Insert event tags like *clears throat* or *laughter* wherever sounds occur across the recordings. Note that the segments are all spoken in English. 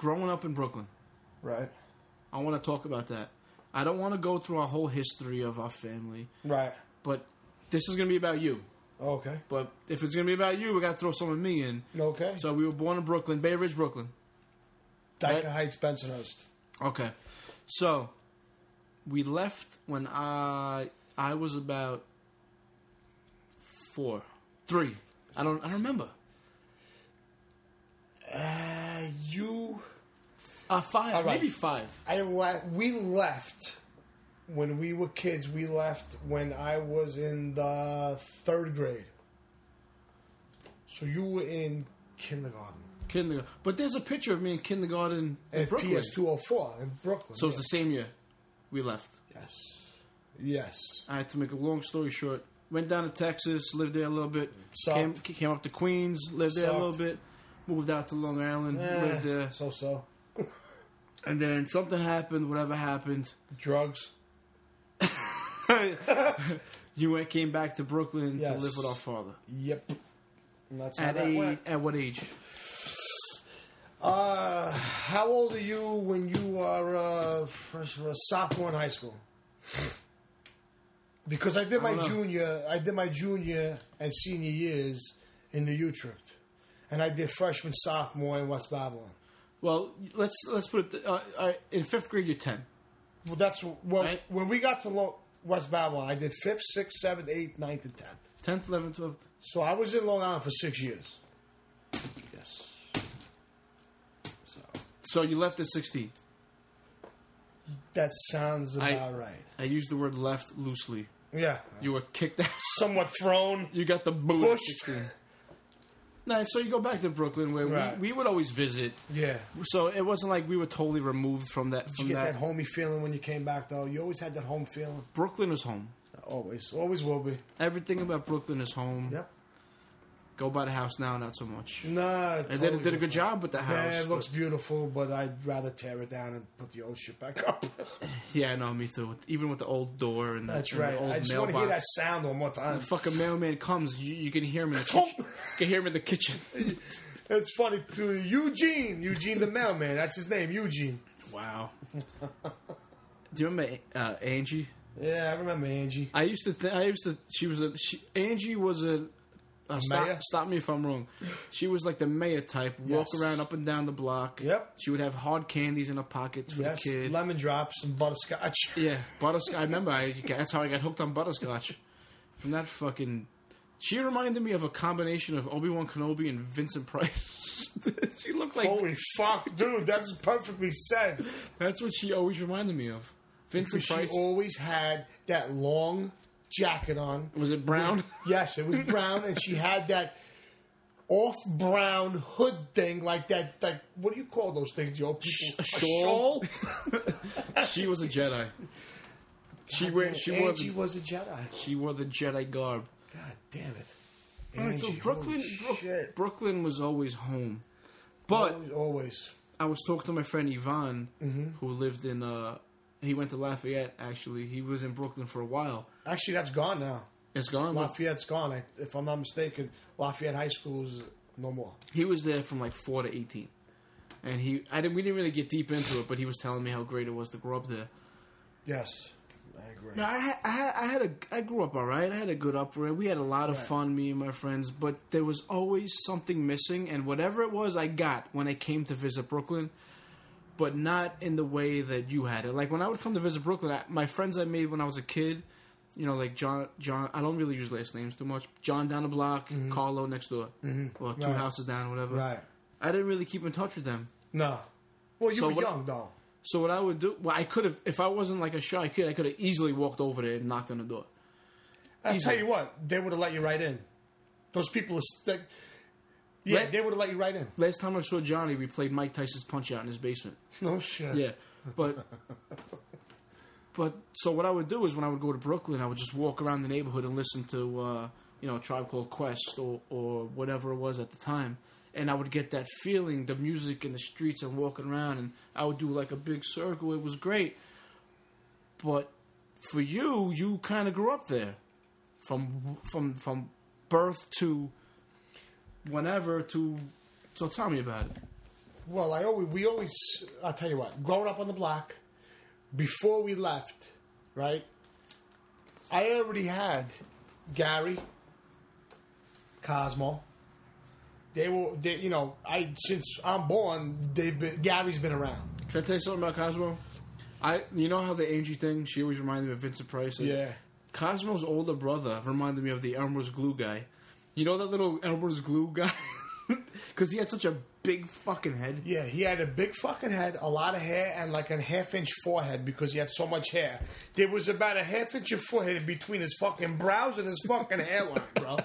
growing up in Brooklyn. Right. I want to talk about that. I don't want to go through our whole history of our family, Right. but this is going to be about you. Okay. But if it's going to be about you, we got to throw some of me in. Okay. So we were born in Brooklyn, Bay Ridge, Brooklyn. Dyke right. Heights, Bensonhurst. Okay. So we left when I I was about four, three. I don't I don't remember. Uh, you. Uh, five, right. maybe five. I le- we left when we were kids. We left when I was in the third grade. So you were in kindergarten Kindergarten. But there's a picture of me in kindergarten in at Brooklyn. PS two hundred four in Brooklyn. So it's the same year we left. yes, yes. I had to make a long story short. Went down to Texas, lived there a little bit. Sucked. Came, came up to Queens, lived there a little bit. Moved out to Long Island, lived there. So so And then something happened, whatever happened. drugs. *laughs* you went, came back to Brooklyn to live with our father. Yep. And that's how At, that a, went. at what age? Uh, how old are you when you are uh, a sophomore in high school? Because I did my I don't know. junior, I did my junior and senior years in the Utrecht, and I did freshman, sophomore in West Babylon. Well, let's let's put it. Uh, uh, in fifth grade, you're ten. Well, that's when Right. when we got to Lo- West Babylon. I did fifth, sixth, seventh, eighth, ninth, and tenth. Tenth, eleventh, twelfth. So I was in Long Island for six years. Yes. So So you left at sixteen. that sounds I- about right. I used the word left loosely. Yeah. You were kicked out. somewhat thrown. *laughs* You got the boot at Pushed. No, so you go back to Brooklyn where Right. we, we would always visit. Yeah. So it wasn't like we were totally removed from that. Did From you get that. that homey feeling when you came back, though? You always had that home feeling. Brooklyn is home. Always, always will be. Everything about Brooklyn is home. Yep. Go by the house now, not so much. Nah, And did, did a good job with the house. Yeah, it looks beautiful, but I'd rather tear it down and put the old shit back *laughs* up. yeah, no, me too. Even with the old door and the, That's and the right. old I just want to mailbox. hear that sound one more time. The fucking mailman comes, you, you can hear him in the *laughs* kitchen. you can hear him in the kitchen. *laughs* It's funny too. Eugene, Eugene the mailman. That's his name, Eugene. Wow. Do you remember uh, Angie? Yeah, I remember Angie. I used to. Th- I used to. She was a. She, Angie was a. Uh, stop, stop me if I'm wrong. She was like the mayor type. Walk Yes. around up and down the block. Yep. She would have hard candies in her pockets for Yes, the kid. lemon drops and butterscotch. *laughs* Yeah, butterscotch. I remember. I, that's how I got hooked on butterscotch. From that fucking. She reminded me of a combination of Obi Wan Kenobi and Vincent Price. *laughs* she looked like. Holy fuck, dude! That's perfectly said. That's what she always reminded me of. Vincent Because she always had that long jacket on. was it brown? *laughs* Yes, it was brown, and she had that off brown hood thing, like that. Like what do you call those things? The old people A shawl? *laughs* she was a Jedi. She wear, she wore the, was a Jedi. she wore the Jedi garb. God damn it! Right, so Brooklyn, shit. Brooklyn was always home. But always, always. I was talking to my friend Ivan, Mm-hmm. who lived in. Uh, he went to Lafayette. Actually, he was in Brooklyn for a while. actually that's gone now. It's gone. Lafayette's gone. I, if I'm not mistaken, Lafayette High School is no more. He was there from like four to eighteen, and he. I didn't. We didn't really get deep into it, but he was telling me how great it was to grow up there. Yes, I agree. No, I, had- I, had- I had a, I grew up all right. I had a good upbringing. We had a lot of Right. fun, me and my friends. But there was always something missing, and whatever it was, I got when I came to visit Brooklyn. But not in the way that you had it. Like when I would come to visit Brooklyn, I, my friends I made when I was a kid, you know, like John, John. I don't really use last names too much. John down the block, Carlo next door, well, two Mm-hmm. Right. houses down, whatever. Right. I didn't really keep in touch with them. No. Well, you So were what- young though. So what I would do, well, I could have, if I wasn't like a shy kid, I could have easily walked over there and knocked on the door. I tell you what, they would have let you right in. Those people are st- Yeah, Let- they would have let you right in. Last time I saw Johnny, we played Mike Tyson's Punch Out in his basement. *laughs* No shit. Yeah, but but so what I would do is when I would go to Brooklyn, I would just walk around the neighborhood and listen to uh, you know Tribe Called Quest or or whatever it was at the time, and I would get that feeling, the music in the streets and walking around, and I would do like a big circle. It was great, but for you, you kind of grew up there, from from from birth to whenever to. So tell me about it. well, I always we always I'll tell you what. Growing up on the block, before we left, right? I already had Gary, Cosmo. They were, they, you know, I since I'm born, they've been Gary's been around. Can I tell you something about Cosmo? I, you know how the Angie thing? She always reminded me of Vincent Price. Like, Yeah. Cosmo's older brother reminded me of the Elmer's glue guy. You know that little Elmer's glue guy? *laughs* Because he had such a big fucking head. Yeah, he had a big fucking head, a lot of hair, and like a half inch forehead because he had so much hair. There was about a half inch of forehead in between his fucking brows and his fucking hairline, *laughs* bro.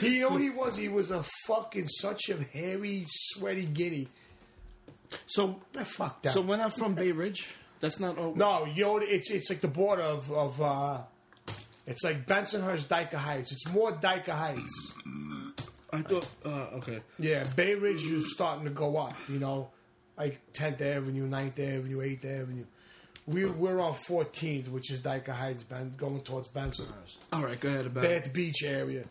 He, you know what he was? He was a fucking such a hairy, sweaty guinea. So, Ah, fuck that. so when I'm from Bay Ridge, that's not. Oh, no, you know, it's it's like the border of of. uh it's like Bensonhurst, Dyker Heights. It's more Dyker Heights. I thought. Uh, okay. Yeah, Bay Ridge is starting to go up. You know, like 10th Avenue, 9th Avenue, 8th Avenue. We we're on 14th, which is Dyker Heights, Ben, going towards Bensonhurst. All right, go ahead about. Bath Beach area.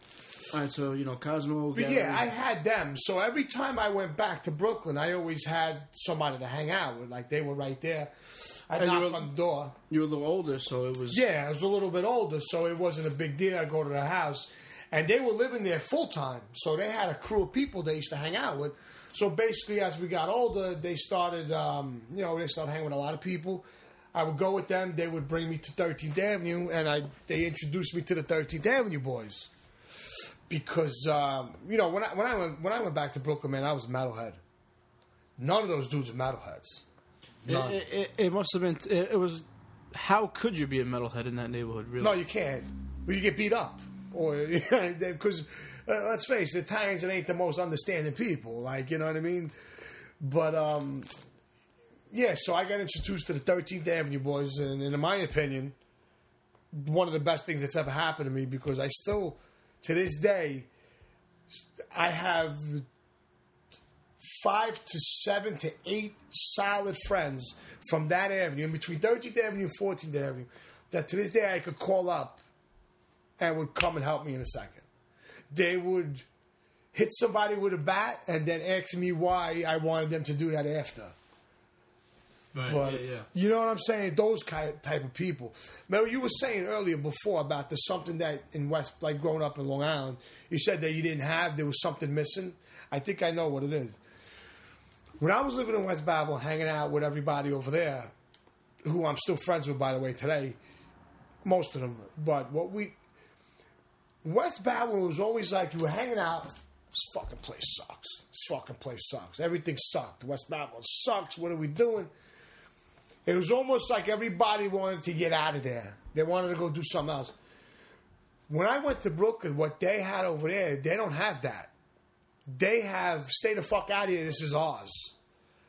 All right, so you know Cosmo. But Gary, yeah, I had them. So every time I went back to Brooklyn, I always had somebody to hang out with. Like they were right there. I And you knocked were- on the door. you were a little older, so it was. Yeah, I was a little bit older, so it wasn't a big deal. I go to the house, and they were living there full time, so they had a crew of people they used to hang out with. So basically, as we got older, they started, um, you know, they started hanging with a lot of people. I would go with them. They would bring me to 13th Avenue, and I they introduced me to the 13th Avenue boys. Because um, you know, when I when I went when I went back to Brooklyn, man, I was a metalhead. None of those dudes are metalheads. It, None. it, it, it must have been. It, it was. How could you be a metalhead in that neighborhood? Really? No, you can't. But you get beat up, or *laughs* because uh, let's face it, the Italians ain't the most understanding people. Like you know what I mean. But um, yeah. So I got introduced to the 13th Avenue boys, and, in my opinion, one of the best things that's ever happened to me because I still, to this day, I have five to seven to eight solid friends from that avenue, in between 13th Avenue and 14th Avenue, that to this day I could call up and would come and help me in a second. They would hit somebody with a bat and then ask me why I wanted them to do that after. Right, But yeah, yeah. you know what I'm saying? Those kind type of people. Remember, you were saying earlier before about there's something that in West, like growing up in Long Island, you said that you didn't have. There was something missing. I think I know what it is. When I was living in West Babylon, hanging out with everybody over there, who I'm still friends with, by the way, today, most of them. But what we West Babylon was always like you were hanging out. This fucking place sucks. This fucking place sucks. Everything sucked. West Babylon sucks. What are we doing? It was almost like everybody wanted to get out of there. They wanted to go do something else. When I went to Brooklyn, what they had over there, they don't have that. They have stay the fuck out of here. This is ours.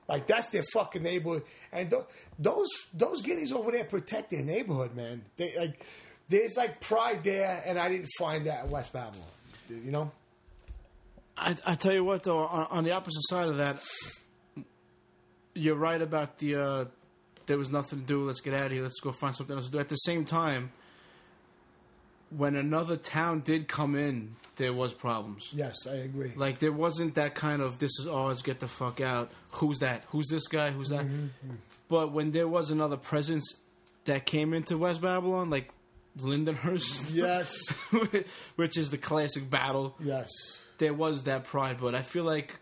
Like that's their fucking neighborhood, and th- those those guineas over there protect their neighborhood, man. They like there's like pride there, and I didn't find that in West Babylon. You know, I, I tell you what, though, on, on the opposite side of that, you're right about the uh, there was nothing to do. Let's get out of here. Let's go find something else to do. At the same time, when another town did come in, there was problems. yes, I agree. Like there wasn't that kind of this is ours, get the fuck out. Who's that? Who's this guy? Who's that? Mm-hmm. But when there was another presence that came into West Babylon, like Lindenhurst, Yes, *laughs* which is the classic battle, yes, there was that pride. But I feel like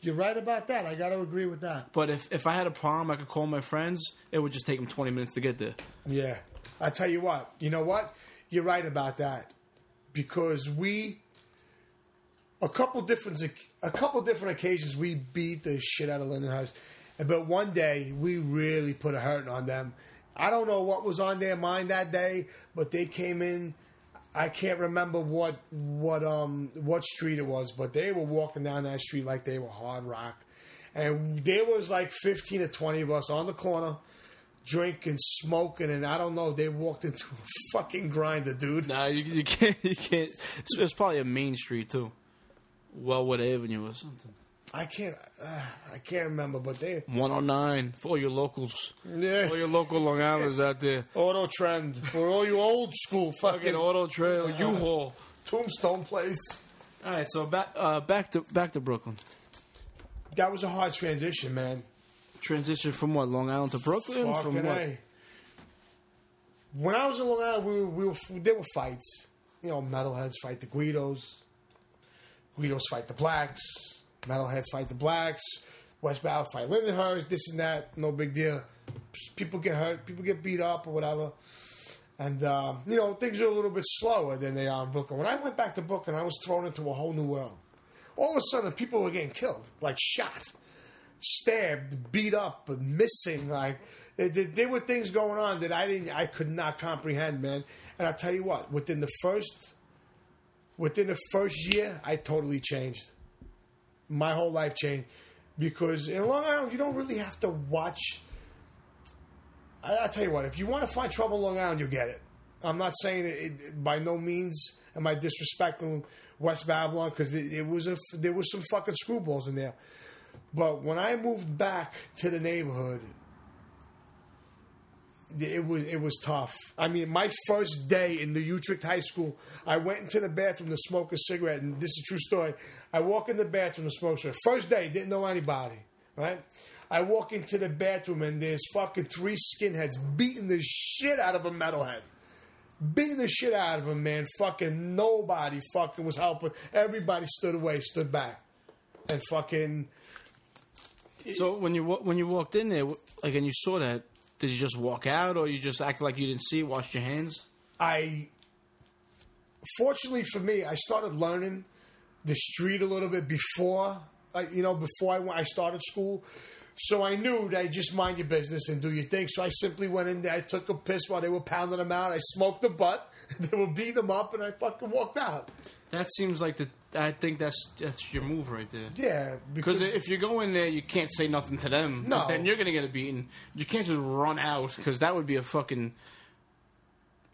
you're right about that. I got to agree with that. But if, if I had a problem, I could call my friends. It would just take them 20 minutes to get there. Yeah. I tell you what, you know what? You're right about that. Because we a couple different a couple different occasions we beat the shit out of Lindenhurst. But one day we really put a hurting on them. I don't know what was on their mind that day, but they came in I can't remember what what um what street it was, but they were walking down that street like they were hard rock. And there was like fifteen or twenty of us on the corner drinking, smoking, and I don't know. They walked into a fucking grinder, dude. Nah, you, you can't. You can't. It's, it's probably a main street too, Wellwood Avenue or something. I can't, uh, I can't remember, but they, 109 for all your locals, yeah, all your local Long Islanders out there. auto trend for all you old school Fucking fucking auto trail, U-Haul. tombstone place. All right, so back uh, back to back to Brooklyn. that was a hard transition, man. Transition from what? Long Island to Brooklyn? from what? A. When I was in Long Island, we were, we were there were fights. You know, metalheads fight the Guidos. Guidos fight the blacks. Metalheads fight the blacks. West Bow fight Lindenhurst. This and that. No big deal. People get hurt. People get beat up or whatever. And uh, you know, things are a little bit slower than they are in Brooklyn. When I went back to Brooklyn, I was thrown into a whole new world. All of a sudden, people were getting killed, like shot stabbed, beat up, missing. Like there, were things going on that I didn't, I could not comprehend, man. And I tell you what, within the first, within the first year, I totally changed. My whole life changed because in Long Island, you don't really have to watch. I, I tell you what, if you want to find trouble in Long Island, you'll get it. I'm not saying it, it by no means am I disrespecting West Babylon because it, it was a there was some fucking screwballs in there. But when I moved back to the neighborhood, it was it was tough. I mean, my first day in the Utrecht High School, I went into the bathroom to smoke a cigarette, and this is a true story. I walk in the bathroom to smoke a cigarette. First day, didn't know anybody, right? I walk into the bathroom, and there's fucking three skinheads beating the shit out of a metalhead. Beating the shit out of him, man. Fucking nobody fucking was helping. Everybody stood away, stood back. And fucking So when you when you walked in there, like, and you saw that, did you just walk out, or you just acted like you didn't see it, washed your hands? I, fortunately for me, I started learning the street a little bit before, like you know, before I went, I started school. So I knew that I just mind your business and do your thing. So I simply went in there, I took a piss while they were pounding them out. I smoked the butt. *laughs* They were beating them up, and I fucking walked out. That seems like the. I think that's that's your move right there. Yeah, Because if you go in there, you can't say nothing to them. No. then you're gonna get a beating. You can't just run out because that would be a fucking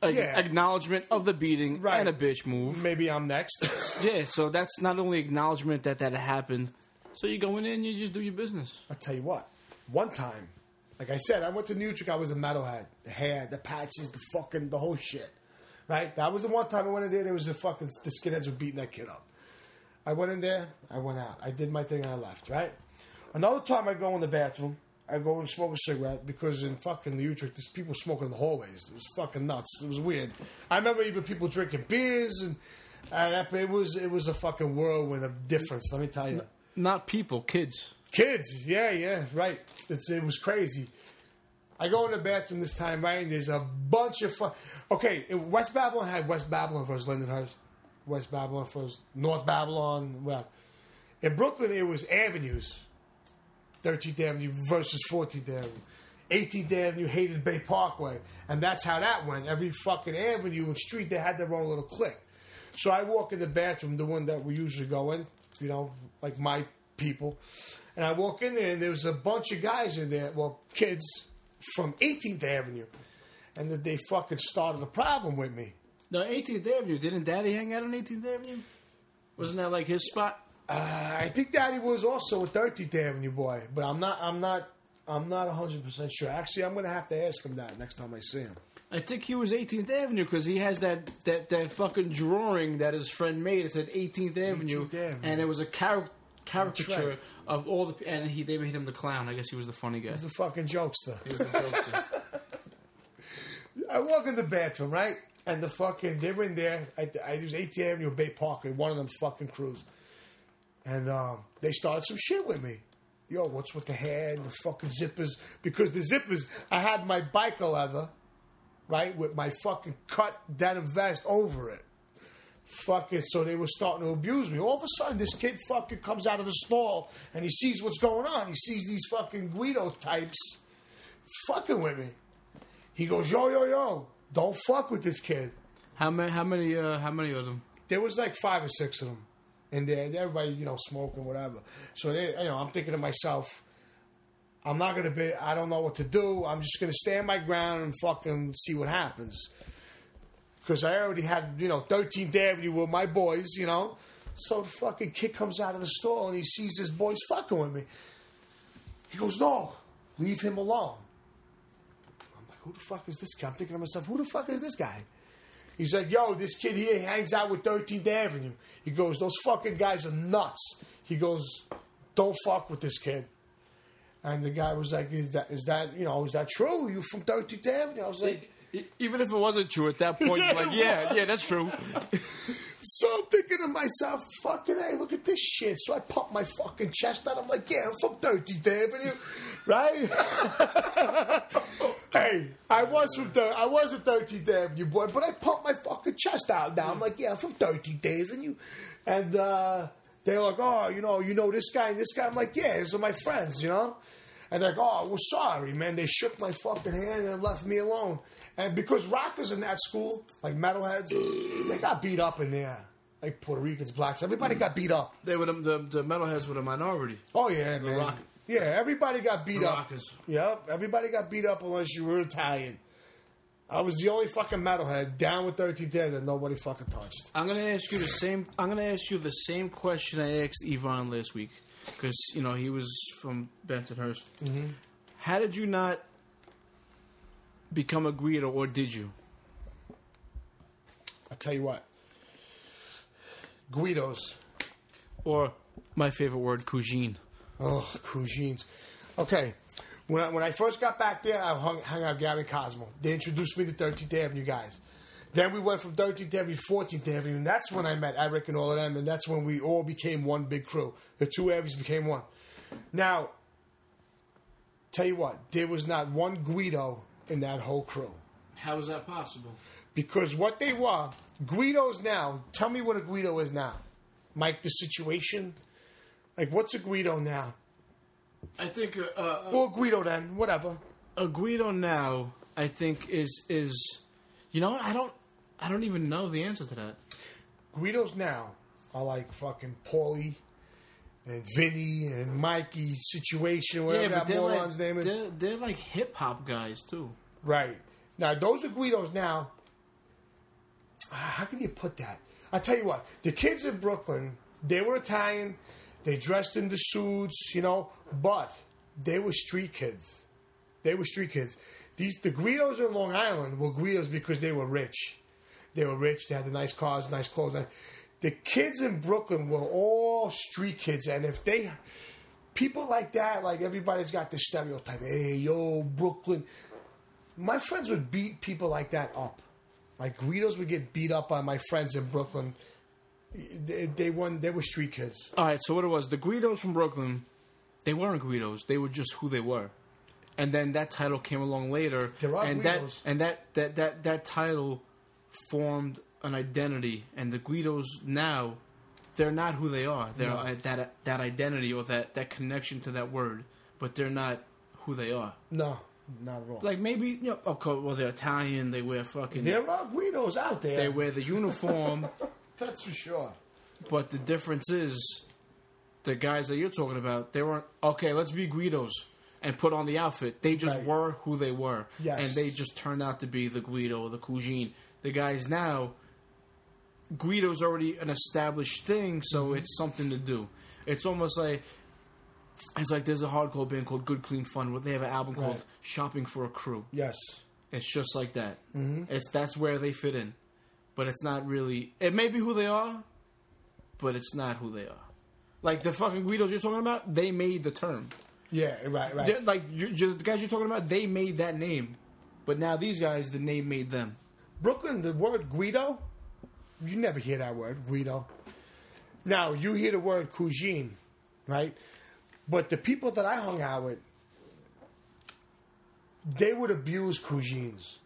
like, Yeah. acknowledgement of the beating Right. and a bitch move. maybe I'm next. *laughs* Yeah, so that's not only acknowledgement that that happened. So you go in there and you just do your business. I'll tell you what. One time, like I said, I went to New York. I was a metalhead. The hair, the patches, the fucking, the whole shit. Right? That was the one time I went in there. There was a fucking the skinheads were beating that kid up. I went in there. I went out. I did my thing and I left. Right? Another time I go in the bathroom. I go and smoke a cigarette because in fucking New Utrecht, there's people smoking in the hallways. It was fucking nuts. It was weird. I remember even people drinking beers and. And it was it was a fucking whirlwind of difference. Let me tell you. Not people, kids. Kids, yeah, yeah, right. It's, it was crazy. I go in the bathroom this time, right, and there's a bunch of fun. Okay, West Babylon had West Babylon versus Lindenhurst, West Babylon versus North Babylon. Well, in Brooklyn, it was avenues 13th Avenue versus 14th Avenue. 18th Avenue hated Bay Parkway. And that's how that went. Every fucking avenue and street, they had their own little clique. So I walk in the bathroom, the one that we usually go in, you know, like my people. And I walk in there, and there's a bunch of guys in there, well, kids from 18th Avenue. And that they fucking started a problem with me. No, 18th Avenue. Didn't Daddy hang out on 18th Avenue? Wasn't that like his spot? Uh, I think Daddy was also a 13th Avenue boy, but I'm not. I'm not. I'm not 100 percent sure. Actually, I'm going to have to ask him that next time I see him. I think he was 18th Avenue because he has that, that, that fucking drawing that his friend made. It said 18th Avenue, 18th Avenue. and it was a char- caricature right. of all the and he they made him the clown. I guess he was the funny guy. He's the fucking jokester. He was the jokester. *laughs* I walk in the bathroom, right? And the fucking, they were in there. I, I it was 18th Avenue, Bay Parkway, one of them fucking crews. And um, they started some shit with me. Yo, what's with the hair and the fucking zippers? Because the zippers, I had my biker leather, right, with my fucking cut denim vest over it. Fucking, so they were starting to abuse me. All of a sudden, this kid fucking comes out of the stall and he sees what's going on. He sees these fucking Guido types fucking with me. He goes, yo, yo, yo, don't fuck with this kid. how many? How many? Uh, how many of them? There was like five or six of them and and everybody, you know, smoking, whatever. So, they, you know, I'm thinking to myself, I'm not going to be, I don't know what to do. I'm just going to stand my ground and fucking see what happens. Because I already had, you know, 13th Avenue with my boys, you know. So the fucking kid comes out of the store and he sees his boys fucking with me. He goes, no, leave him alone. Who the fuck is this guy? I'm thinking to myself, who the fuck is this guy? He's like, yo, this kid here hangs out with 13th Avenue. He goes, those fucking guys are nuts. He goes, don't fuck with this kid. And the guy was like, "Is that is that you know is that true? You from 30th Avenue?" I was like, Even if it wasn't true at that point, you're like, *laughs* yeah, yeah, that's true. *laughs* so I'm thinking to myself, "Fucking hey, look at this shit." So I pop my fucking chest out. I'm like, "Yeah, I'm from 30th Avenue, right?" *laughs* hey, I was from thir- I was a 30th Avenue boy, but I popped my fucking chest out. Now I'm like, "Yeah, I'm from 30th Avenue," and. uh they're like, oh, you know, you know this guy and this guy. I'm like, yeah, these are my friends, you know. And they're like, oh, well, sorry, man. They shook my fucking hand and left me alone. And because rockers in that school, like metalheads, they got beat up in there. Like Puerto Ricans, blacks, everybody got beat up. They were the, the, the metalheads were the minority. Oh yeah, man. rock- Yeah, everybody got beat The up. rockers. Yep, everybody got beat up unless you were Italian. I was the only fucking metalhead down with 13 dead that nobody fucking touched. I'm gonna ask you the same. I'm gonna ask you the same question I asked Ivan last week because you know he was from Bensonhurst. Mm-hmm. How did you not become a Guido, or did you? I tell you what, Guidos. Or my favorite word, Cougine. Oh, Cougines. Okay. When I, when I first got back there, I hung, hung out with Gary Cosmo. They introduced me to 13th Avenue guys. Then we went from 13th Avenue to 14th Avenue, and that's when I met Eric and all of them, and that's when we all became one big crew. The two avenues became one. Now, tell you what, there was not one Guido in that whole crew. How is that possible? Because what they were, Guidos now, tell me what a Guido is now. Mike, the situation? Like, what's a Guido now? I think uh, uh, Or Guido then, whatever. a Guido now. I think is is, you know what? I don't. I don't even know the answer to that. Guidos now are like fucking Paulie and Vinny and Mikey situation, whatever that they're moron's like, name is. They're, they're like hip hop guys too. Right. Now, those are Guidos now. How can you put that? I tell you what, the kids in Brooklyn, they were Italian, they dressed in the suits, you know, but they were street kids. They were street kids. These the Guidos in Long Island were Guidos because they were rich. They were rich. They had the nice cars, nice clothes. The kids in Brooklyn were all street kids, and if they people like that, like everybody's got this stereotype. Hey, yo, Brooklyn. My friends would beat people like that up. Like Guidos would get beat up by my friends in Brooklyn. They, they won. They were street kids. All right, so what it was, the Guidos from Brooklyn, they weren't Guidos. They were just who they were. And then that title came along later, There are and Guidos. that and that, that that that title formed an identity. And the Guidos now, they're not who they are. They're No. uh, that that identity or that that connection to that word, but they're not who they are. No, not at all. Like maybe you know, okay, well they're Italian. They wear fucking. there are Guidos out there. They wear the uniform. *laughs* That's for sure. But the difference is, the guys that you're talking about, they weren't okay. Let's be Guidos and put on the outfit. They just Right. were who they were, Yes. and they just turned out to be the Guido or the Cougine. The guys now, Guido's already an established thing, so Mm-hmm. it's something to do. It's almost like it's like there's a hardcore band called Good Clean Fun where they have an album called Shopping for a Crew. Yes. It's just like that. Mm-hmm. It's that's where they fit in, but it's not really. It may be who they are, but it's not who they are. Like the fucking Guidos you're talking about, they made the term. Yeah. Right. Right. They're- Like you you the guys you're talking about, they made that name, but now these guys, the name made them. Brooklyn, the word Guido, you never hear that word, Guido. Now, you hear the word Cougine, right? But the people that I hung out with, they would abuse Cougines.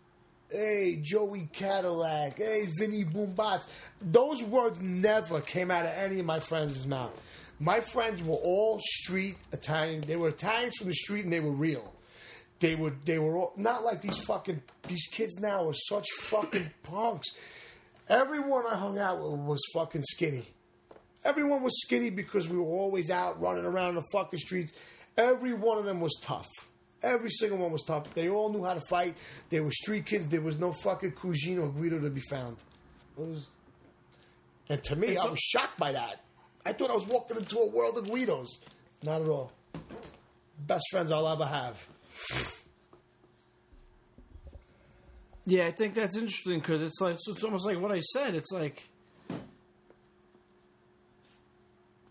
Hey, Joey Cadillac. Hey, Vinny Boombots. Those words never came out of any of my friends' mouth. My friends were all street Italian. They were Italians from the street, and they were real. They were they were all, not like these fucking these kids now are such fucking punks. Everyone I hung out with was fucking skinny. Everyone was skinny because we were always out running around the fucking streets. Every one of them was tough. Every single one was tough. They all knew how to fight. They were street kids. There was no fucking Cougine or Guido to be found. It was, and to me, I was shocked by that. I thought I was walking into a world of Guidos. Not at all. Best friends I'll ever have. Yeah, I think that's interesting because it's like it's, it's almost like what I said. It's like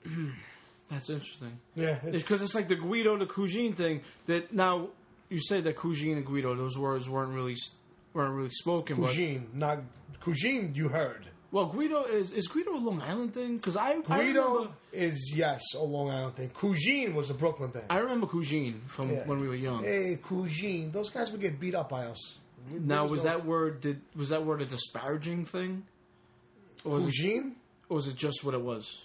*clears throat* That's interesting. Yeah, Because it's like the Guido to Cougine thing. That now you say that Cougine and Guido, those words weren't really weren't really spoken. But not Cougine. You heard. well, Guido is is Guido a Long Island thing? Because I I Guido remember, is yes a Long Island thing. Cougine was a Brooklyn thing. I remember Cougine from Yeah. when we were young. Hey, Cougine. Those guys would get beat up by us. Now was no- that word did was that word a disparaging thing, or was, it, or was it just what it was?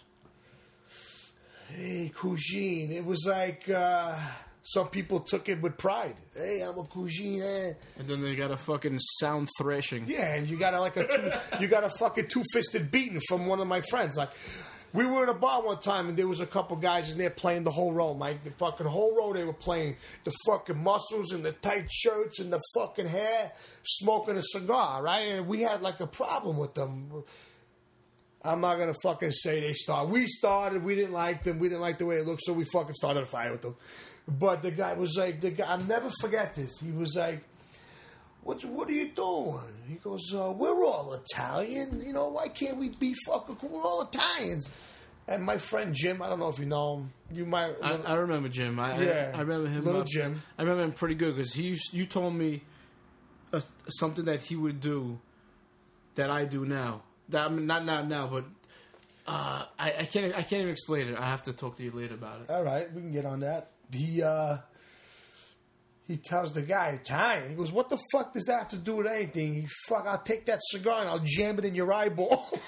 Hey, Cougine. It was like uh, some people took it with pride. Hey, I'm a Cougine. Eh. And then they got a fucking sound thrashing. Yeah, and you got a, like a two, *laughs* you got a fucking two fisted beating from one of my friends. Like we were in a bar one time and there was a couple guys in there playing the whole row, Mike. The fucking whole row they were playing the fucking muscles and the tight shirts and the fucking hair, smoking a cigar, right? And we had like a problem with them. I'm not gonna fucking say they started. We started. We didn't like them. We didn't like the way it looked, so we fucking started a fight with them. But the guy was like, the guy. I'll never forget this. He was like, "What? What are you doing?" He goes, uh, "We're all Italian. You know, why can't we be fucking? cool? We're all Italians." And my friend Jim, I don't know if you know him. You might. I, I remember Jim. I, Yeah. I, I remember him. Little uh, Jim. I remember him pretty good because he you told me uh, something that he would do that I do now. That I mean, not now now, but uh, I, I can't I can't even explain it. I have to talk to you later about it. all right, we can get on that. He uh he tells the guy Italian. He goes, "What the fuck does that have to do with anything?" He fuck, I'll take that cigar and I'll jam it in your eyeball. *laughs*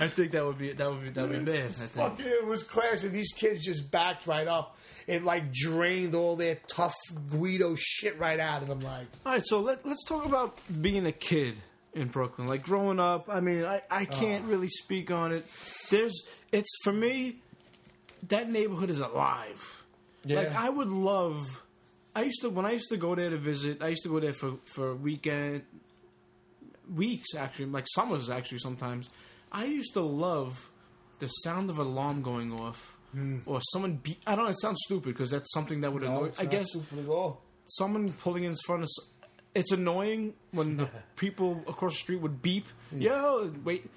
I think that would be that would be that would be bad. I think. Fuck it was classic. These kids just backed right up. It like drained all their tough Guido shit right out of them. Like, All right, so let, let's talk about being a kid in Brooklyn. Like growing up, I mean, I, I can't really speak on it. There's, it's for me, that neighborhood is alive. Yeah. Like I would love. I used to when I used to go there to visit. I used to go there for for weekend weeks actually, like summers actually sometimes. I used to love the sound of an alarm going off. Hmm. Or someone beat. I don't know. It sounds stupid because that's something that would no, annoy. I guess super at all. someone pulling in front of. It's annoying when the *laughs* people across the street would beep. Hmm. Yo, wait,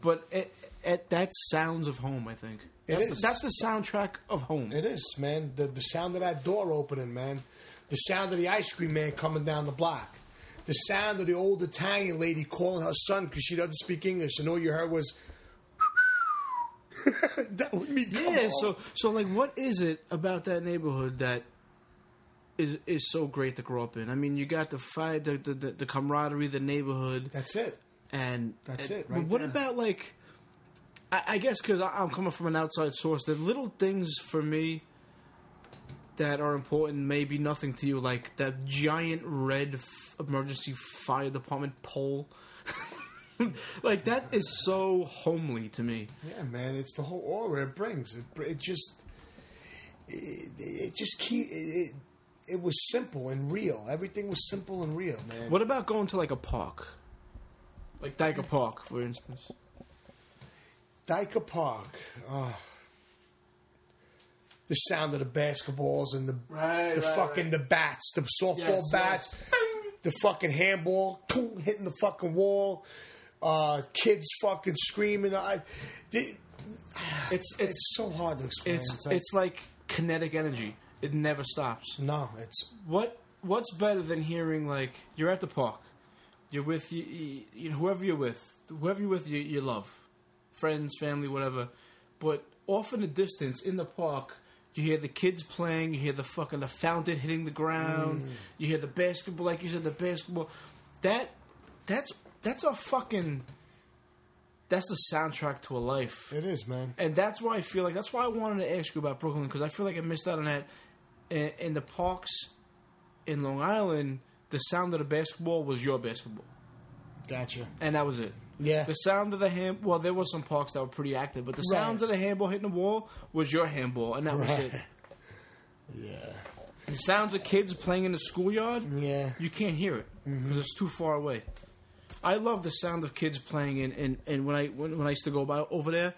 but it, it, that sounds of home. I think It that's, is. The, that's the soundtrack of home. It is, man. The the sound of that door opening, man. The sound of the ice cream man coming down the block. The sound of the old Italian lady calling her son because she doesn't speak English, and all you heard was. *laughs* that would come yeah. home. So so like, what is it about that neighborhood that is is so great to grow up in? I mean, you got the fight, the the, the, camaraderie, the neighborhood. that's it. and That's and- it, but what there. about like? I, I guess because I'm coming from an outside source, the little things for me that are important may be nothing to you, like that giant red f- emergency fire department pole. *laughs* like that is so homely to me. Yeah, man. It's the whole aura it brings. It, it just. It, it just keep. It, it, it was simple and real. Everything was simple and real, man. What about going to like a park, like Dyker Park, for instance? Dyker Park. Oh. The sound of the basketballs and the Right, the right, fucking the bats, the softball Yes, bats, the fucking handball hitting the fucking wall, uh, kids fucking screaming. I, the, It's it's it's so hard to explain. it's like- it's like kinetic energy. It never stops. no, it's what what's better than hearing like you're at the park, you're with you, you, you know, whoever you're with, whoever you're with, you, you love, friends, family, whatever. But off in the distance in the park, you hear the kids playing, you hear the fucking the fountain hitting the ground, Mm. you hear the basketball, like you said, the basketball. That that's that's a fucking that's the soundtrack to a life. it is, man. And that's why I feel like that's why I wanted to ask you about Brooklyn because I feel like I missed out on that. In, in the parks in Long Island, the sound of the basketball was your basketball, Gotcha. and that was it. Yeah, The sound of the hand well, there were some parks that were pretty active, but the sounds of the handball hitting the wall was your handball, and that was it. *laughs* Yeah, The sounds of kids playing in the schoolyard, yeah. you can't hear it because it's too far away. I love the sound of kids playing in, and and when I when, when I used to go by over there,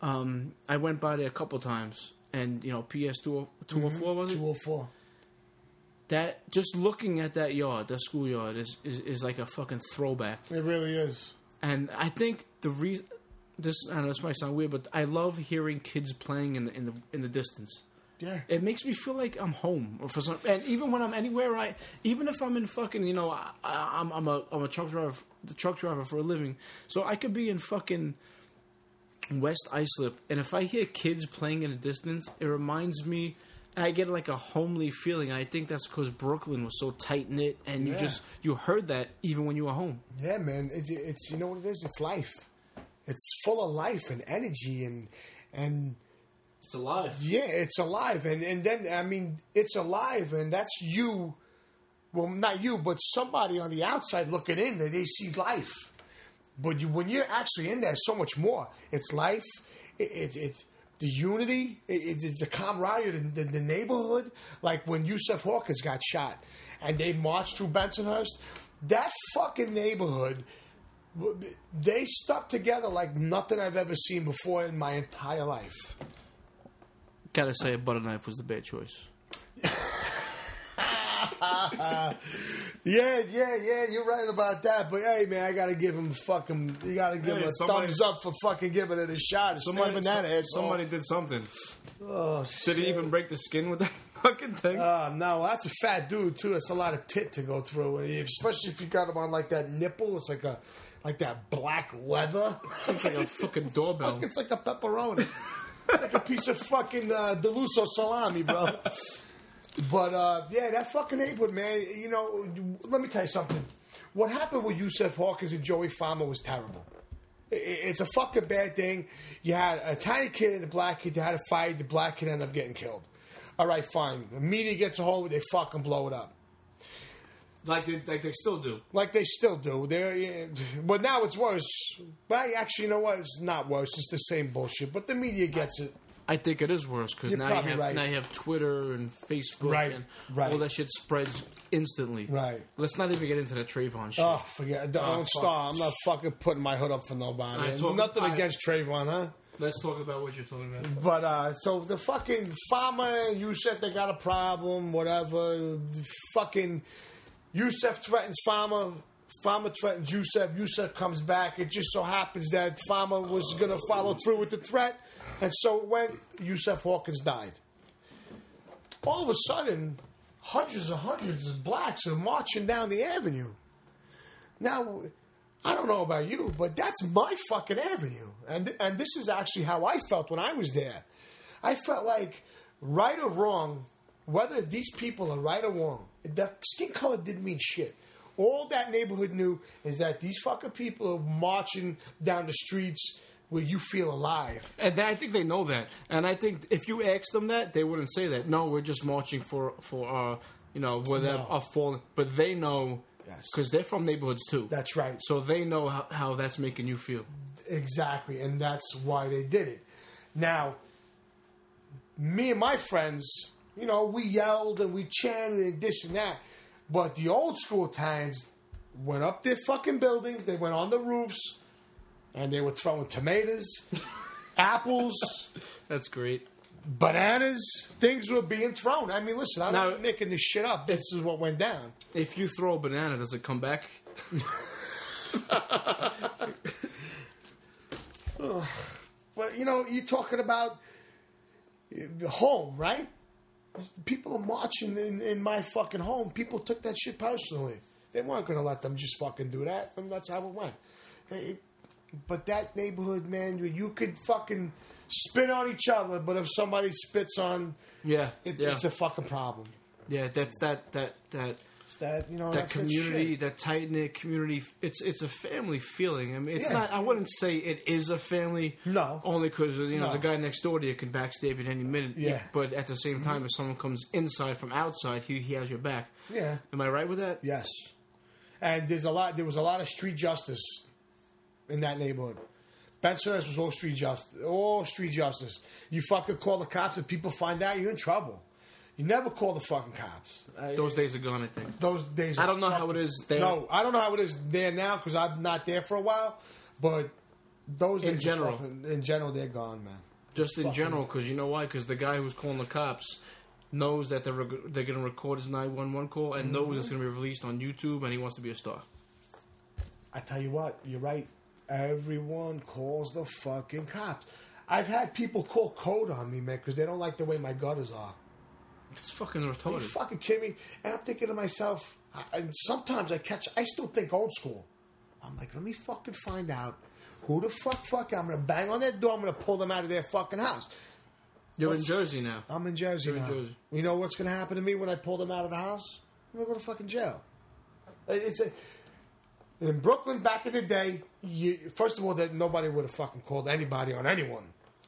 um, I went by there a couple times, and you know PS two two hundred four was it? Two hundred four. That just looking at that yard, that schoolyard, is, is is like a fucking throwback. It really is. And I think the reason this I know this might sound weird, but I love hearing kids playing in the in the in the distance. Yeah. It makes me feel like I'm home, or for some, and even when I'm anywhere, I even if I'm in fucking, you know, I, I, I'm I'm a I'm a truck driver, the truck driver for a living, so I could be in fucking West Islip, and if I hear kids playing in the distance, it reminds me. I get like a homely feeling. I think that's because Brooklyn was so tight knit, and you Yeah. just you heard that even when you were home. Yeah, man. It's, it's you know what it is. It's life. It's full of life and energy and and It's alive. yeah, it's alive. And and then I mean, it's alive, and that's you. Well, not you, but somebody on the outside looking in, they they see life. But you, when you're actually in there, so much more. It's life. It, it, it's the unity. It, it, the camaraderie, the, the, the neighborhood. Like when Yusuf Hawkins got shot, and they marched through Bensonhurst. That fucking neighborhood. They stuck together like nothing I've ever seen before in my entire life. Gotta say, a butter knife was the bad choice. *laughs* Yeah, yeah, yeah. You're right about that. But hey, man, I gotta give him fucking. You gotta give Hey, him a somebody- thumbs up for fucking giving it a shot. Somebody, that asshole. somebody did something. Oh, Did he even break the skin with that *laughs* fucking thing? Uh, no, that's a fat dude too. It's a lot of tit to go through, especially if you got him on like that nipple. It's like a like that black leather. It's like a fucking doorbell. *laughs* It's like a pepperoni. it's like a piece of fucking uh, Deluso salami, bro. But uh, yeah, that fucking neighborhood, man. You know, let me tell you something. What happened with Yusuf Hawkins and Joey Fama was terrible. It's a fucking bad thing. You had a tiny kid and a black kid. They had a fight. The black kid ended up getting killed. All right, fine. The media gets a hold of it. They fucking blow it up. Like they, like they still do. Like they still do. They're, but now it's worse. But actually, you know what? It's not worse. It's the same bullshit. But the media gets it. I think it is worse because now you have right. now you have Twitter and Facebook Right, and right. all that shit spreads instantly. Right. Let's not even get into that Trayvon shit. Oh, forget. It. Don't Oh, fuck. start. I'm not fucking putting my hood up for nobody. Talk- Nothing I- against Trayvon, huh? Let's talk about what you're talking about. But uh, so the fucking Fama, Yusuf, they got a problem, whatever. Fucking Yusuf threatens Fama. Fama threatens Yusuf. Yusuf comes back. It just so happens that Fama was going to follow through with the threat. And so it went. Yusuf Hawkins died. All of a sudden, hundreds and hundreds of blacks are marching down the avenue. Now, I don't know about you, but that's my fucking avenue. And and this is actually how I felt when I was there. I felt like right or wrong, whether these people are right or wrong, the skin color didn't mean shit. All that neighborhood knew is that these fucking people are marching down the streets where you feel alive. And I think they know that. And I think if you asked them that, they wouldn't say that. No, we're just marching for for uh, you know, where No. falling. But they know Yes. because they're from neighborhoods too. That's right. So they know how, how that's making you feel. Exactly, and that's why they did it. Now, me and my friends, you know, we yelled and we chanted and this and that, but the old school Italians went up their fucking buildings, they went on the roofs, and they were throwing tomatoes, *laughs* apples, That's great. bananas. Things were being thrown. I mean, listen, I'm Now- not making this shit up. This is what went down. If you throw a banana, does it come back? *laughs* But you know, you're talking about uh, home, right? People are marching in, in my fucking home. People took that shit personally. They weren't going to let them just fucking do that, and that's how it went. Hey, but that neighborhood, man, you- could fucking spit on each other, but if somebody spits on, Yeah, it, yeah, it's a fucking problem. yeah. That's that that that It's that you know that community, shit. that tight knit community. It's it's a family feeling. I mean, it's Yeah. not. I wouldn't say it is a family. No. only because you know No. the guy next door to you can backstab you at any minute. Yeah. but at the same mm-hmm. time, if someone comes inside from outside, he he has your back. Yeah. Am I right with that? Yes. And there's a lot. There was a lot of street justice in that neighborhood. Ben Bensonhurst was all street justice. All street justice. You fucking call the cops, and people find out, you're in trouble. You never call the fucking cops. Those days are gone. I think. those days. I don't know how it is there. No, I don't know how it is there now because I'm not there for a while. But those In days, are general. fucking- in general, they're gone, man. Just in Fucking- general, because you know why? Because the guy who's calling the cops knows that they're reg- they're going to record his nine one one call and knows it's going to be released on YouTube, and he wants to be a star. I tell you what, you're right. Everyone calls the fucking cops. I've had people call code on me, man, because they don't like the way my gutters are. It's fucking Are you retarded. fucking kidding me? And I'm thinking to myself, I- and sometimes I catch, I still think old school. I'm like, let me fucking find out who the fuck, fuck. I'm gonna bang on their door. I'm gonna pull them out of their fucking house. You're in Jersey now. I'm in Jersey You're in. Jersey. You know what's gonna happen to me when I pull them out of the house? I'm gonna go to fucking jail. It's a, in Brooklyn back in the day. You, first of all, that nobody would have fucking called anybody on anyone.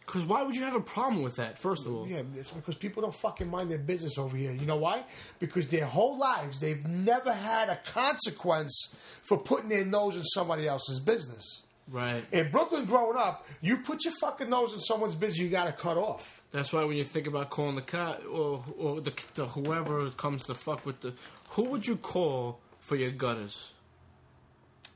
Because why would you have a problem with that? First of all, Yeah, it's because people don't fucking mind their business over here. You know why? Because their whole lives they've never had a consequence for putting their nose in somebody else's business. right. In Brooklyn, growing up, you put your fucking nose in someone's business, you got to cut off. That's why when you think about calling the cop or or the, the whoever comes to fuck with the, who would you call for your gutters?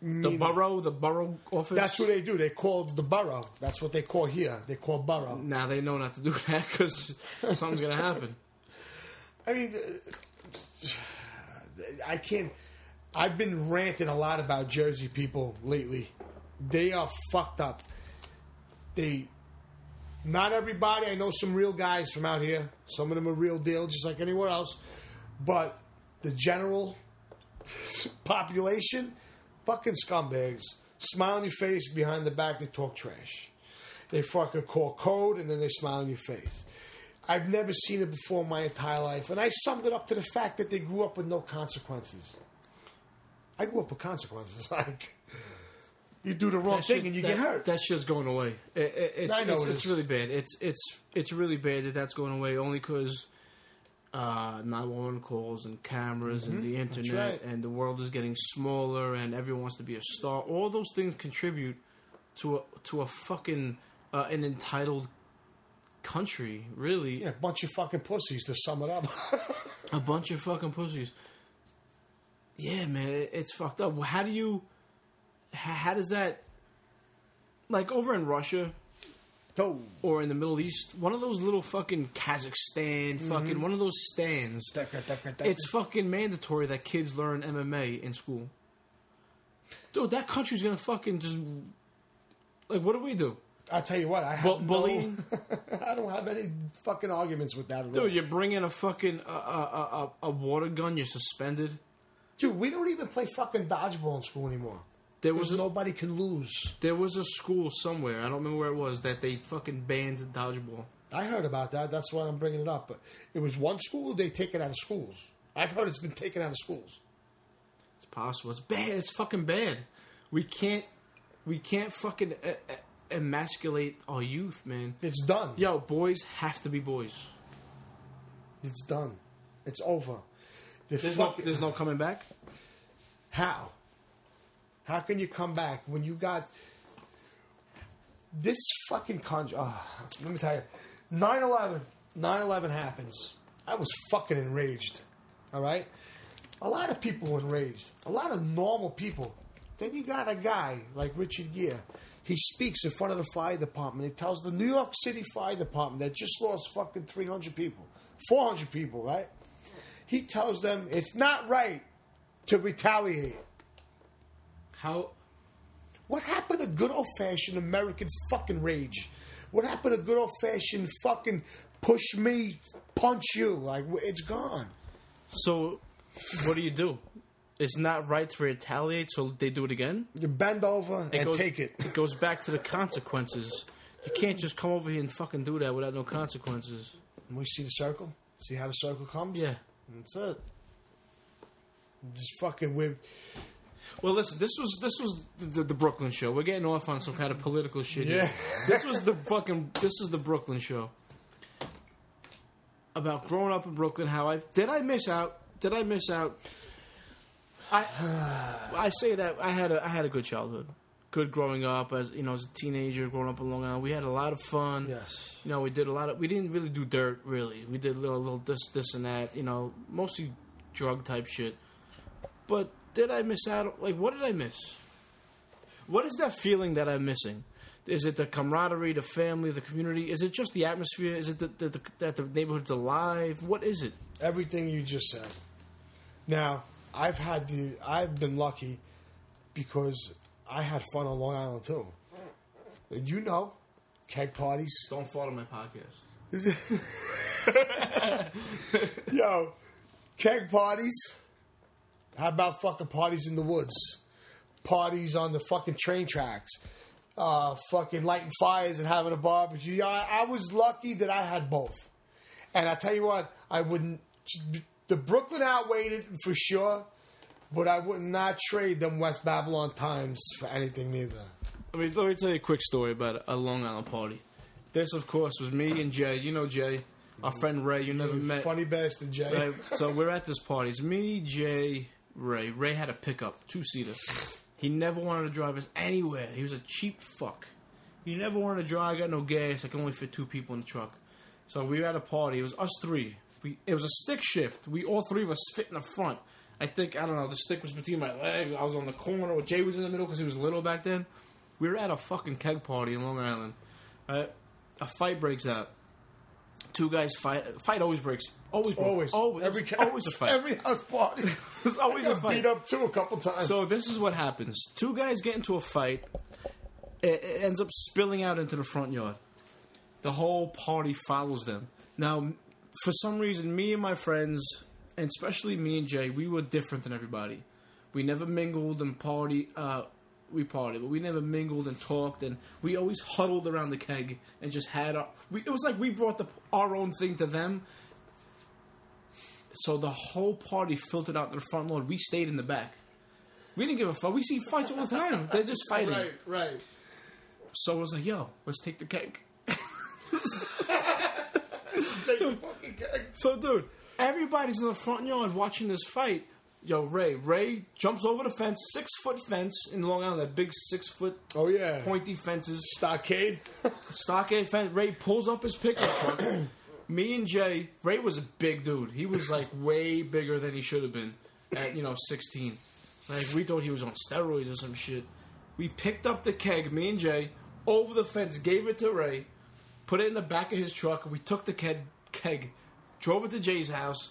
The borough, the borough office. That's what they do. They call the borough. That's what they call here. They call borough. Now they know not to do that because something's gonna happen. *laughs* I mean, uh, I can't. I've been ranting a lot about Jersey people lately. They are fucked up. They, not everybody. I know some real guys from out here. Some of them are real deal, just like anywhere else. But the general *laughs* population, fucking scumbags. Smile on your face behind the back. They talk trash. They fucking call code and then they smile on your face. I've never seen it before in my entire life. And I summed it up to the fact that they grew up with no consequences. I grew up with consequences. *laughs* Like, you do the wrong That thing shit- and you that, get hurt. That shit's going away. It, it, it's I know it's, it it's really bad. It's it's it's really bad that that's going away. Only because uh, 911 calls and cameras and the internet Mm-hmm. right. and the world is getting smaller and everyone wants to be a star. All those things contribute to a to a fucking uh, an entitled country. Really, yeah, a bunch of fucking pussies to sum it up. *laughs* a bunch of fucking pussies. Yeah, man, it, it's fucked up. How do you? How, how does that? Like over in Russia oh, or in the Middle East, one of those little fucking Kazakhstan, fucking one of those stands. Decker, decker, decker. It's fucking mandatory that kids learn MMA in school. Dude, that country's gonna fucking just like what do we do? I'll tell you what, I have no- bullying? *laughs* I don't have any fucking arguments with that at all. Dude, you bring in a fucking uh, a, a, a water gun, you're suspended. Dude, we don't even play fucking dodgeball in school anymore. There was a, nobody can lose. There was a school somewhere, I don't remember where it was, that they fucking banned dodgeball. I heard about that. That's why I'm bringing it up. But it was one school. They take it out of schools. I've heard it's been taken out of schools. It's possible. It's bad. It's fucking bad. We can't, we can't fucking uh, uh, emasculate our youth, man. It's done. Yo, boys have to be boys. It's done. It's over. The There's no, there's no coming back. How? How can you come back when you got this fucking country? Oh, ah, let me tell you, 9 11. 9 11 happens. I was fucking enraged. All right? A lot of people were enraged. A lot of normal people. Then you got a guy like Richard Gere. He speaks in front of the fire department. He tells the New York City Fire Department that just lost fucking 300 people, 400 people, right? He tells them it's not right to retaliate. How? What happened to good old fashioned American fucking rage? What happened to good old fashioned fucking push me, punch you? Like it's gone. So, what do you do? It's not right to retaliate, so they do it again. You bend over and goes, take it. It goes back to the consequences. You can't just come over here and fucking do that without no consequences. We see the circle. See how the circle comes. Yeah. that's it. Just fucking with. Well, listen, this was this was the, the Brooklyn show. We're getting off on some kind of political shit. here. This was the fucking this is the Brooklyn show about growing up in Brooklyn. How I did I miss out? Did I miss out? I I say that I had a I had a good childhood, good growing up as you know as a teenager growing up in Long Island. We had a lot of fun. Yes. You know, we did a lot of. We didn't really do dirt, really. We did a little, little this, this, and that. You know, mostly drug type shit. But did I miss out? Like, what did I miss? What is that feeling that I'm missing? Is it the camaraderie, the family, the community? Is it just the atmosphere? Is it the, the, the, that the neighborhood's alive? What is it? Everything you just said. Now, I've had the. I've been lucky because I had fun on Long Island too. Did you know? Keg parties. Don't follow my podcast. *laughs* Yo, keg parties. How about fucking parties in the woods? Parties on the fucking train tracks. Uh, fucking lighting fires and having a barbecue. I, I was lucky that I had both. And I tell you what, I wouldn't. The Brooklyn outweighed it for sure, but I would not trade them West Babylon times for anything neither. I mean, let me tell you a quick story about a Long Island party. This, of course, was me and Jay. You know Jay, our friend Ray. You never met. Funny bastard, Jay. Right, so we're at this party. It's me, Jay, Ray. Ray had a pickup, two seater. He never wanted to drive us anywhere. He was a cheap fuck. He never wanted to drive. I got no gas. I can only fit two people in the truck. So we were at a party. It was us three. We it was a stick shift. We all three of us fit in the front. I think I don't know. The stick was between my legs. I was on the corner. Or Jay was in the middle because he was little back then. We were at a fucking keg party in Long Island. Right? A fight breaks out. Two guys fight. Fight always breaks. Always, breaks. Always, always, every it's always a *laughs* fight. every house party. *laughs* It's always a fight. beat up too a couple times. So this is what happens: two guys get into a fight. It, it ends up spilling out into the front yard. The whole party follows them. Now, for some reason, me and my friends, and especially me and Jay, we were different than everybody. We never mingled and party. Uh, we partied, but we never mingled and talked, and we always huddled around the keg and just had our. We, it was like we brought the, our own thing to them. So the whole party filtered out in the front lawn. We stayed in the back. We didn't give a fuck. We see fights all the time. They're just *laughs* fighting. right, right. So I was like, "Yo, let's take the keg." *laughs* Take the fucking keg. So, dude, everybody's in the front yard watching this fight. Yo, Ray, Ray jumps over the fence, six foot fence in Long Island, that big six foot Oh yeah. pointy fences, Stockade. *laughs* stockade fence. Ray pulls up his pickup truck. *clears throat* Me and Jay, Ray was a big dude. He was like way bigger than he should have been at you know sixteen. Like we thought he was on steroids or some shit. We picked up the keg, me and Jay, over the fence, gave it to Ray, put it in the back of his truck, we took the keg, keg drove it to Jay's house,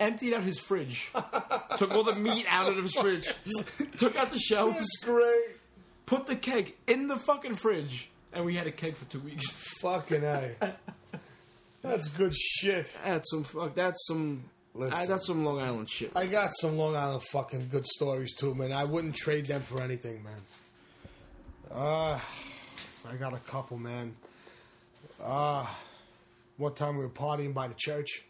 emptied out his fridge, *laughs* took all the meat out of his fridge, took out the shelves, That's great. put the keg in the fucking fridge, and we had a keg for two weeks. Fucking a. That's good shit. That's some fuck. That's some. Listen. I, that's some Long Island shit. I got some Long Island fucking good stories too, man. I wouldn't trade them for anything, man. Uh, I got a couple, man. Uh, one time we were partying by the church.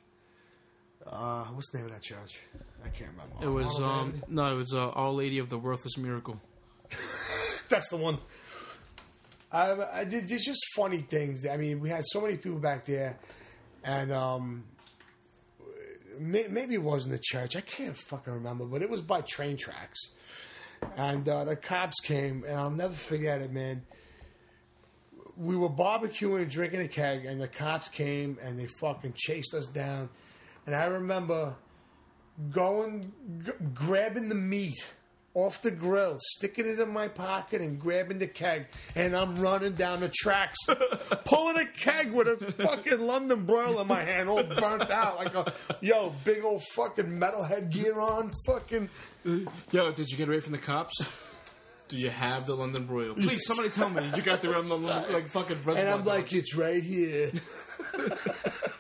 Uh, what's the name of that church? I can't remember. It was um man. no, it was uh, Our Lady of the Worthless Miracle. *laughs* That's the one. I, I, there's just funny things. I mean, we had so many people back there, and um, may, maybe it wasn't the church. I can't fucking remember, but it was by train tracks. And uh, the cops came, and I'll never forget it, man. We were barbecuing and drinking a keg, and the cops came and they fucking chased us down. And I remember going, g- grabbing the meat off the grill, sticking it in my pocket, and grabbing the keg. And I'm running down the tracks, *laughs* pulling a keg with a fucking London broil in my hand, all burnt out, like a yo big old fucking metal headgear on, fucking. Yo, did you get away from the cops? Do you have the London broil? Please, somebody tell me you got the London like fucking. And I'm like, dogs. it's right here. *laughs*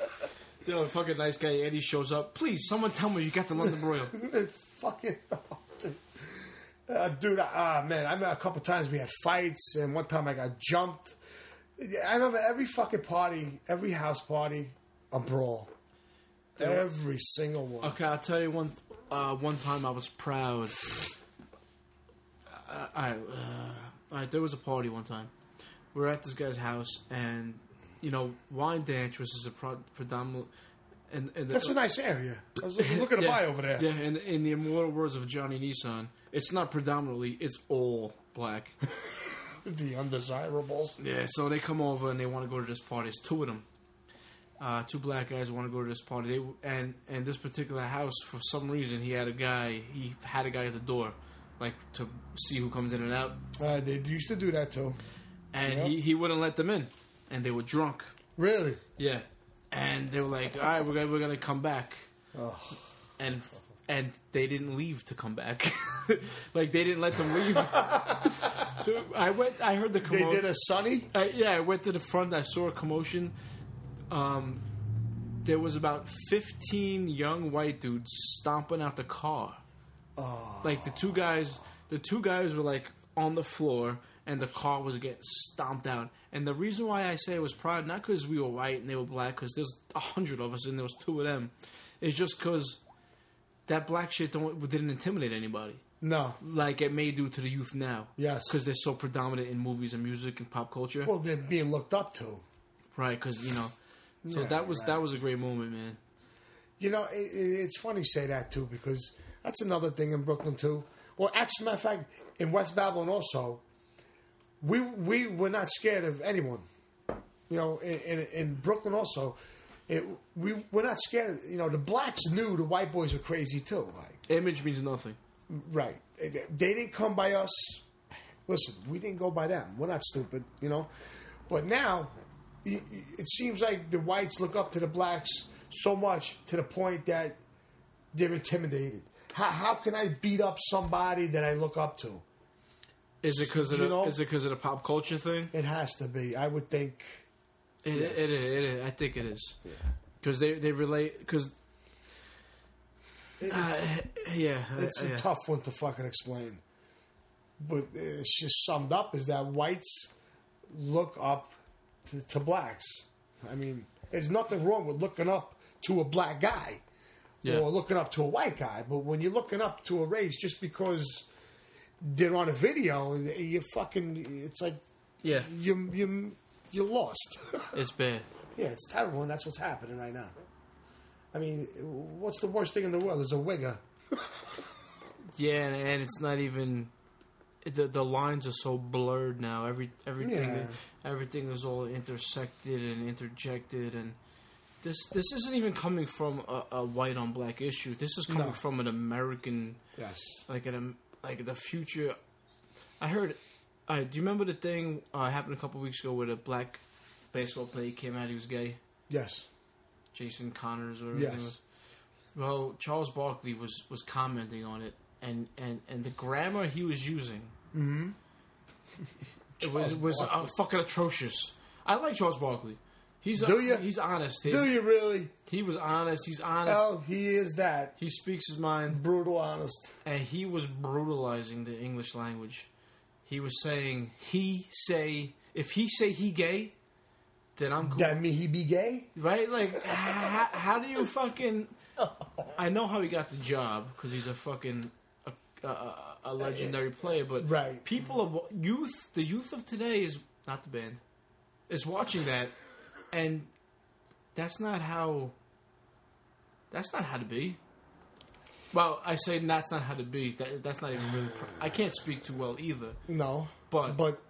yo, fucking nice guy Eddie shows up. Please, someone tell me you got the London broil. *laughs* fucking. dude. *laughs* Uh, dude, ah man, I met a couple times we had fights, and one time I got jumped. I remember every fucking party, every house party, a brawl. Every single one. Okay, I'll tell you one. Uh, one time I was proud. Uh, all right, uh, right, there was a party one time. We were at this guy's house, and you know, Wyandanch was is a pro- predominant. And, and the, That's a nice area. I was looking, looking to buy over there. Yeah, and in the immortal words of Johnny Nissan, it's not predominantly; it's all black. *laughs* The undesirables. Yeah, so they come over and they want to go to this party. It's two of them. Uh, two black guys want to go to this party. They and and this particular house, for some reason, he had a guy. He had a guy at the door, like to see who comes in and out. Uh, they used to do that too. And Yeah. he he wouldn't let them in, and they were drunk. Really? Yeah, and they were like, "All right, we're gonna we're gonna come back." Oh. And and they didn't leave to come back. *laughs* like they didn't let them leave. *laughs* I went. I heard the commotion. They did a Sunny. I, yeah, I went to the front. I saw a commotion. Um, there was about fifteen young white dudes stomping out the car. Oh. Like the two guys, the two guys were like on the floor, and the car was getting stomped out. And the reason why I say it was pride, not because we were white and they were black, because there's a hundred of us and there was two of them, is just because that black shit don't didn't intimidate anybody No. like it may do to the youth now. Yes. because they're so predominant in movies and music and pop culture. Well, they're being looked up to. right? Because you know, so Yeah, that was right. that was a great moment, man. You know, it, it, it's funny you say that too because that's another thing in Brooklyn too. Well, actually, matter of fact, in West Babylon also, we we were not scared of anyone. You know, in, in, in Brooklyn also, it, we we're not scared. You know, the blacks knew the white boys were crazy too. Like, Image means nothing. right? They didn't come by us. Listen, we didn't go by them. We're not stupid, you know. But now, it seems like the whites look up to the blacks so much to the point that they're intimidated. How, how can I beat up somebody that I look up to? Is it because of the know- is it because of the pop culture thing? It has to be. I would think. It, Yes. it, is, it is. I think it is because they they relate because. It- Uh, yeah, it's uh, a yeah. tough one to fucking explain. But it's just summed up is that whites look up to, to blacks. I mean, there's nothing wrong with looking up to a black guy Yeah. or looking up to a white guy. But when you're looking up to a race just because they're on a video, you fucking, it's like yeah, you you you're lost. *laughs* it's bad. yeah, it's terrible, and that's what's happening right now. I mean, what's the worst thing in the world? There's a wigger. *laughs* Yeah, and, and it's not even the the lines are so blurred now. Every everything Yeah. everything is all intersected and interjected, and this this isn't even coming from a, a white on black issue. This is coming No. from an American Yes. like an like the future. I heard. Uh, do you remember the thing uh, happened a couple weeks ago where the black baseball player came out? He was gay. Yes. Jason Collins or Yes. was. Well, Charles Barkley was was commenting on it, and and and the grammar he was using, *laughs* it was was uh, fucking atrocious. I like Charles Barkley. He's Do you? he's honest. He, Do you really? he was honest. He's honest. Oh, he is that he speaks his mind, brutal honest. and he was brutalizing the English language. He was saying he say if he say he gay, then I'm cool. That mean he be gay? Right? Like, how, how do you fucking? *laughs* I know how he got the job because he's a fucking a, a, a legendary player, but Right. people of youth, the youth of today is not the band, is watching that, and that's not how. That's not how to be. Well, I say that's not how to be. That, that's not even really. Pr- I can't speak too well either. No. But- but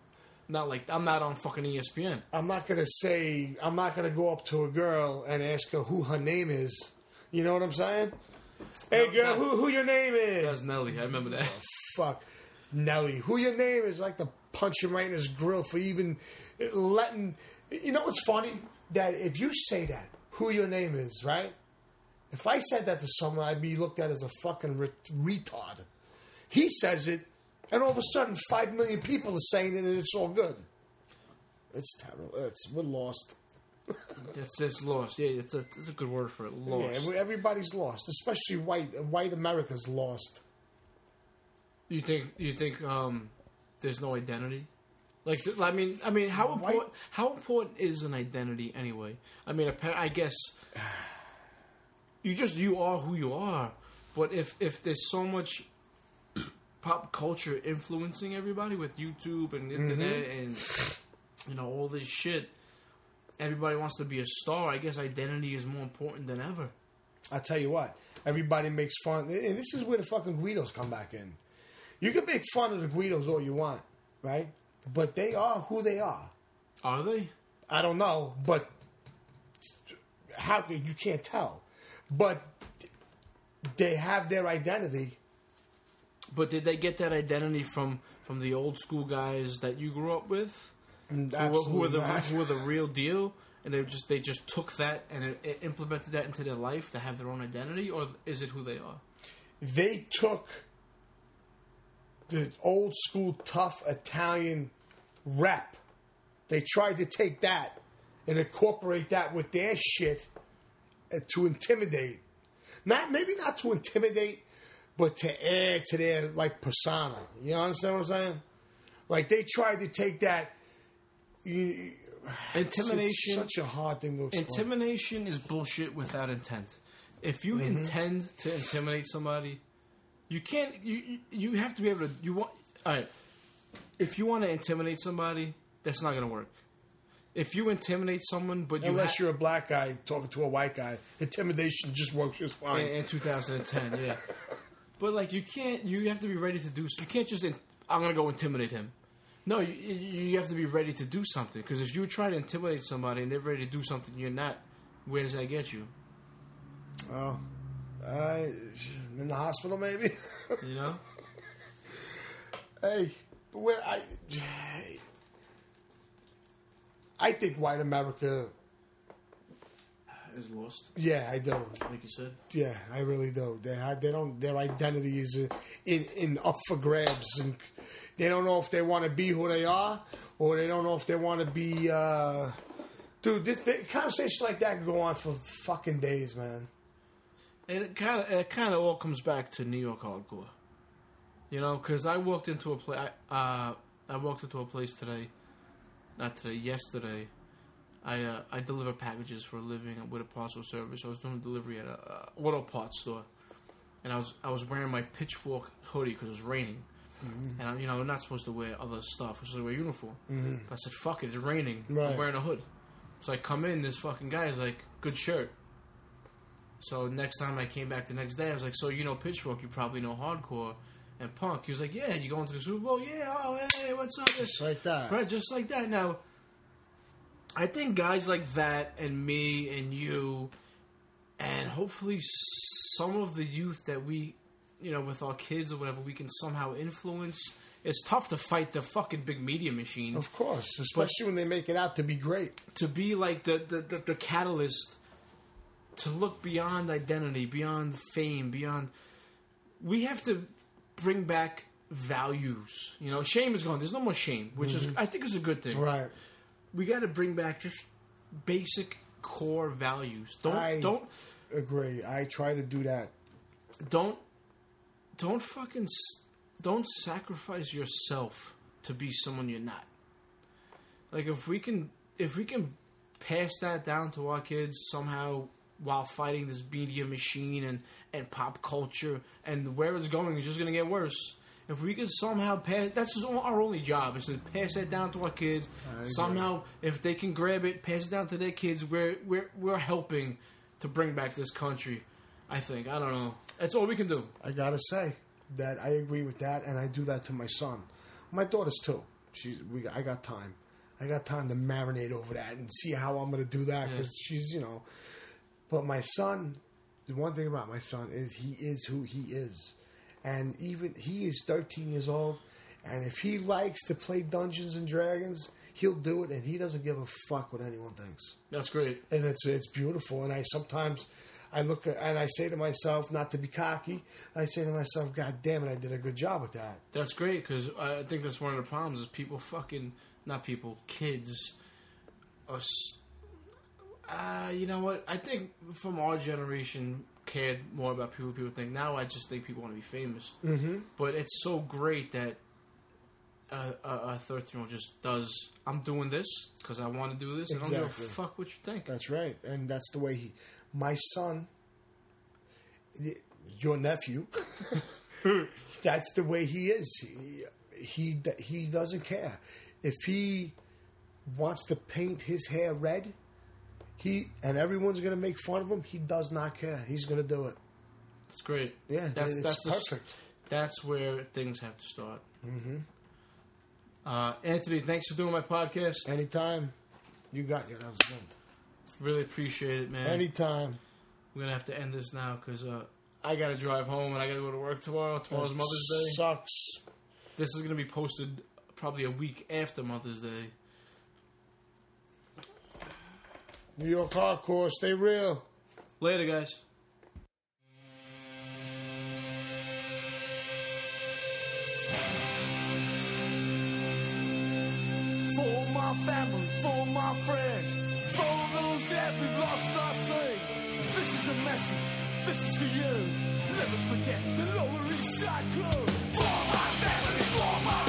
Not like I'm not on fucking ESPN. I'm not gonna say I'm not gonna go up to a girl and ask her who her name is. You know what I'm saying? Hey girl, who who your name is? That's Nelly. I remember that. Oh, fuck. Nelly. Who your name is like to punch him right in his grill for even letting you know what's funny? That if you say that, who your name is, right? If I said that to someone, I'd be looked at as a fucking retard. He says it, and all of a sudden, five million people are saying it, and it's all good. It's terrible. It's we're lost. It's it's lost. Yeah, it's a it's a good word for it. Lost. Yeah, everybody's lost, especially white. White America's lost. you think you think um, there's no identity? Like I mean, I mean, how White- important how important is an identity anyway? I mean, I guess you just you are who you are. But if if there's so much *coughs* pop culture influencing everybody with YouTube and mm-hmm. internet and you know all this shit, everybody wants to be a star. I guess identity is more important than ever. I tell you what, everybody makes fun, and this is where the fucking Guidos come back in. You can make fun of the Guidos all you want, right? But they are who they are. Are they? I don't know, but how you can't tell. But they have their identity. But did they get that identity from from the old school guys that you grew up with, mm, who, were- who were the not. who were the real deal, and they just they just took that and it, it implemented that into their life to have their own identity, or is it who they are? they took the old school tough Italian rep. They tried to take that and incorporate that with their shit to intimidate. Not maybe not to intimidate, but to add to their like persona. You understand what I'm saying? Like they tried to take that. You, Intimidation. such a hard thing to explain. Intimidation is bullshit without intent. If you mm-hmm. intend to intimidate somebody, you can't. You you- you have to be able to. You want. All right. If you want to intimidate somebody, that's not going to work. If you intimidate someone, but you Unless ha- you're a black guy talking to a white guy, intimidation just works just fine. in, in 2010, yeah. But like you can't. You have to be ready to do. You can't just. In, I'm going to go intimidate him. No, you, you you have to be ready to do something. Because if you try to intimidate somebody and they're ready to do something you're not, where does that get you? Oh, I in the hospital maybe. You know. *laughs* hey, where I, I think white America. Is lost, Yeah, I do. like you said. Yeah, I really do. They have, they don't their identity is in in up for grabs, and they don't know if they want to be who they are, or they don't know if they want to be. Uh, dude, this, this conversation like that can go on for fucking days, man. And it kind of it kind of all comes back to New York hardcore, you know. Because I walked into a place. Uh, I walked into a place today, not today, yesterday. I uh, I deliver packages for a living with a parcel service. I was doing delivery at a uh, auto parts store, and I was I was wearing my pitchfork hoodie because it was raining, and I, you know I'm not supposed to wear other stuff. I'm supposed to wear uniform. But I said, "Fuck it, it's raining. Right. I'm wearing a hood." So I come in. This fucking guy is like, "Good shirt." So next time I came back the next day, I was like, "So you know Pitchfork? You probably know hardcore and punk." He was like, "Yeah, you going to the Super Bowl? Yeah. Oh, hey, what's up?" Just like that. Right, just like that. Now, I think guys like that and me and you, and hopefully some of the youth that we, you know, with our kids or whatever, we can somehow influence. It's tough to fight the fucking big media machine Of course, especially when they make it out to be great. to be like the, the, the, the catalyst to look beyond identity, beyond fame, beyond. We have to bring back values. You know, shame is gone. There's no more shame, which is mm-hmm. I think is a good thing. Right. We got to bring back just basic core values. Don't I- don't Agree. I try to do that. don't don't fucking don't sacrifice yourself to be someone you're not. Like if we can if we can pass that down to our kids somehow while fighting this media machine and and pop culture and where it's going is just going to get worse. If we can somehow pass, that's our only job is to pass that down to our kids. Somehow, if they can grab it, pass it down to their kids. We're we're we're helping to bring back this country. I think I don't know. That's all we can do. I gotta say that I agree with that, and I do that to my son, my daughters too. She's we. I got time. I got time to marinate over that and see how I'm gonna do that because she's you know. But my son, the one thing about my son is he is who he is, and even he is 13 years old, and if he likes to play Dungeons and Dragons, he'll do it, and he doesn't give a fuck what anyone thinks That's great. and it's it's beautiful. And I sometimes I look at, and I say to myself, not to be cocky, I say to myself, God damn it, I did a good job with that. That's great because I think that's one of the problems is people fucking not people kids. Are, uh, you know what? I think from our generation cared more about people. People think now. I just think people want to be famous. Mm-hmm. But it's so great that a, a, a thirteen-year-old just does. I'm doing this because I want to do this, and I don't give a fuck what you think. That's right, and that's the way he. My son, your nephew, *laughs* that's the way he is. He, he he doesn't care if he wants to paint his hair red. He and everyone's gonna make fun of him. He does not care. He's gonna do it. It's great. Yeah, that's it's that's the perfect. that's where things have to start. Mm-hmm. Uh, Anthony, thanks for doing my podcast. Anytime, you got you. That was good. Really appreciate it, man. Anytime. We're gonna have to end this now because uh, I gotta drive home and I gotta go to work tomorrow. Tomorrow's That Mother's Day. Sucks. This is gonna be posted probably a week after Mother's Day. New York hardcore. Stay real. Later, guys. For my family, for my friends, for those that we lost, I sing. This is a message. This is for you. Never forget the Lower East Side crew. For my family, for my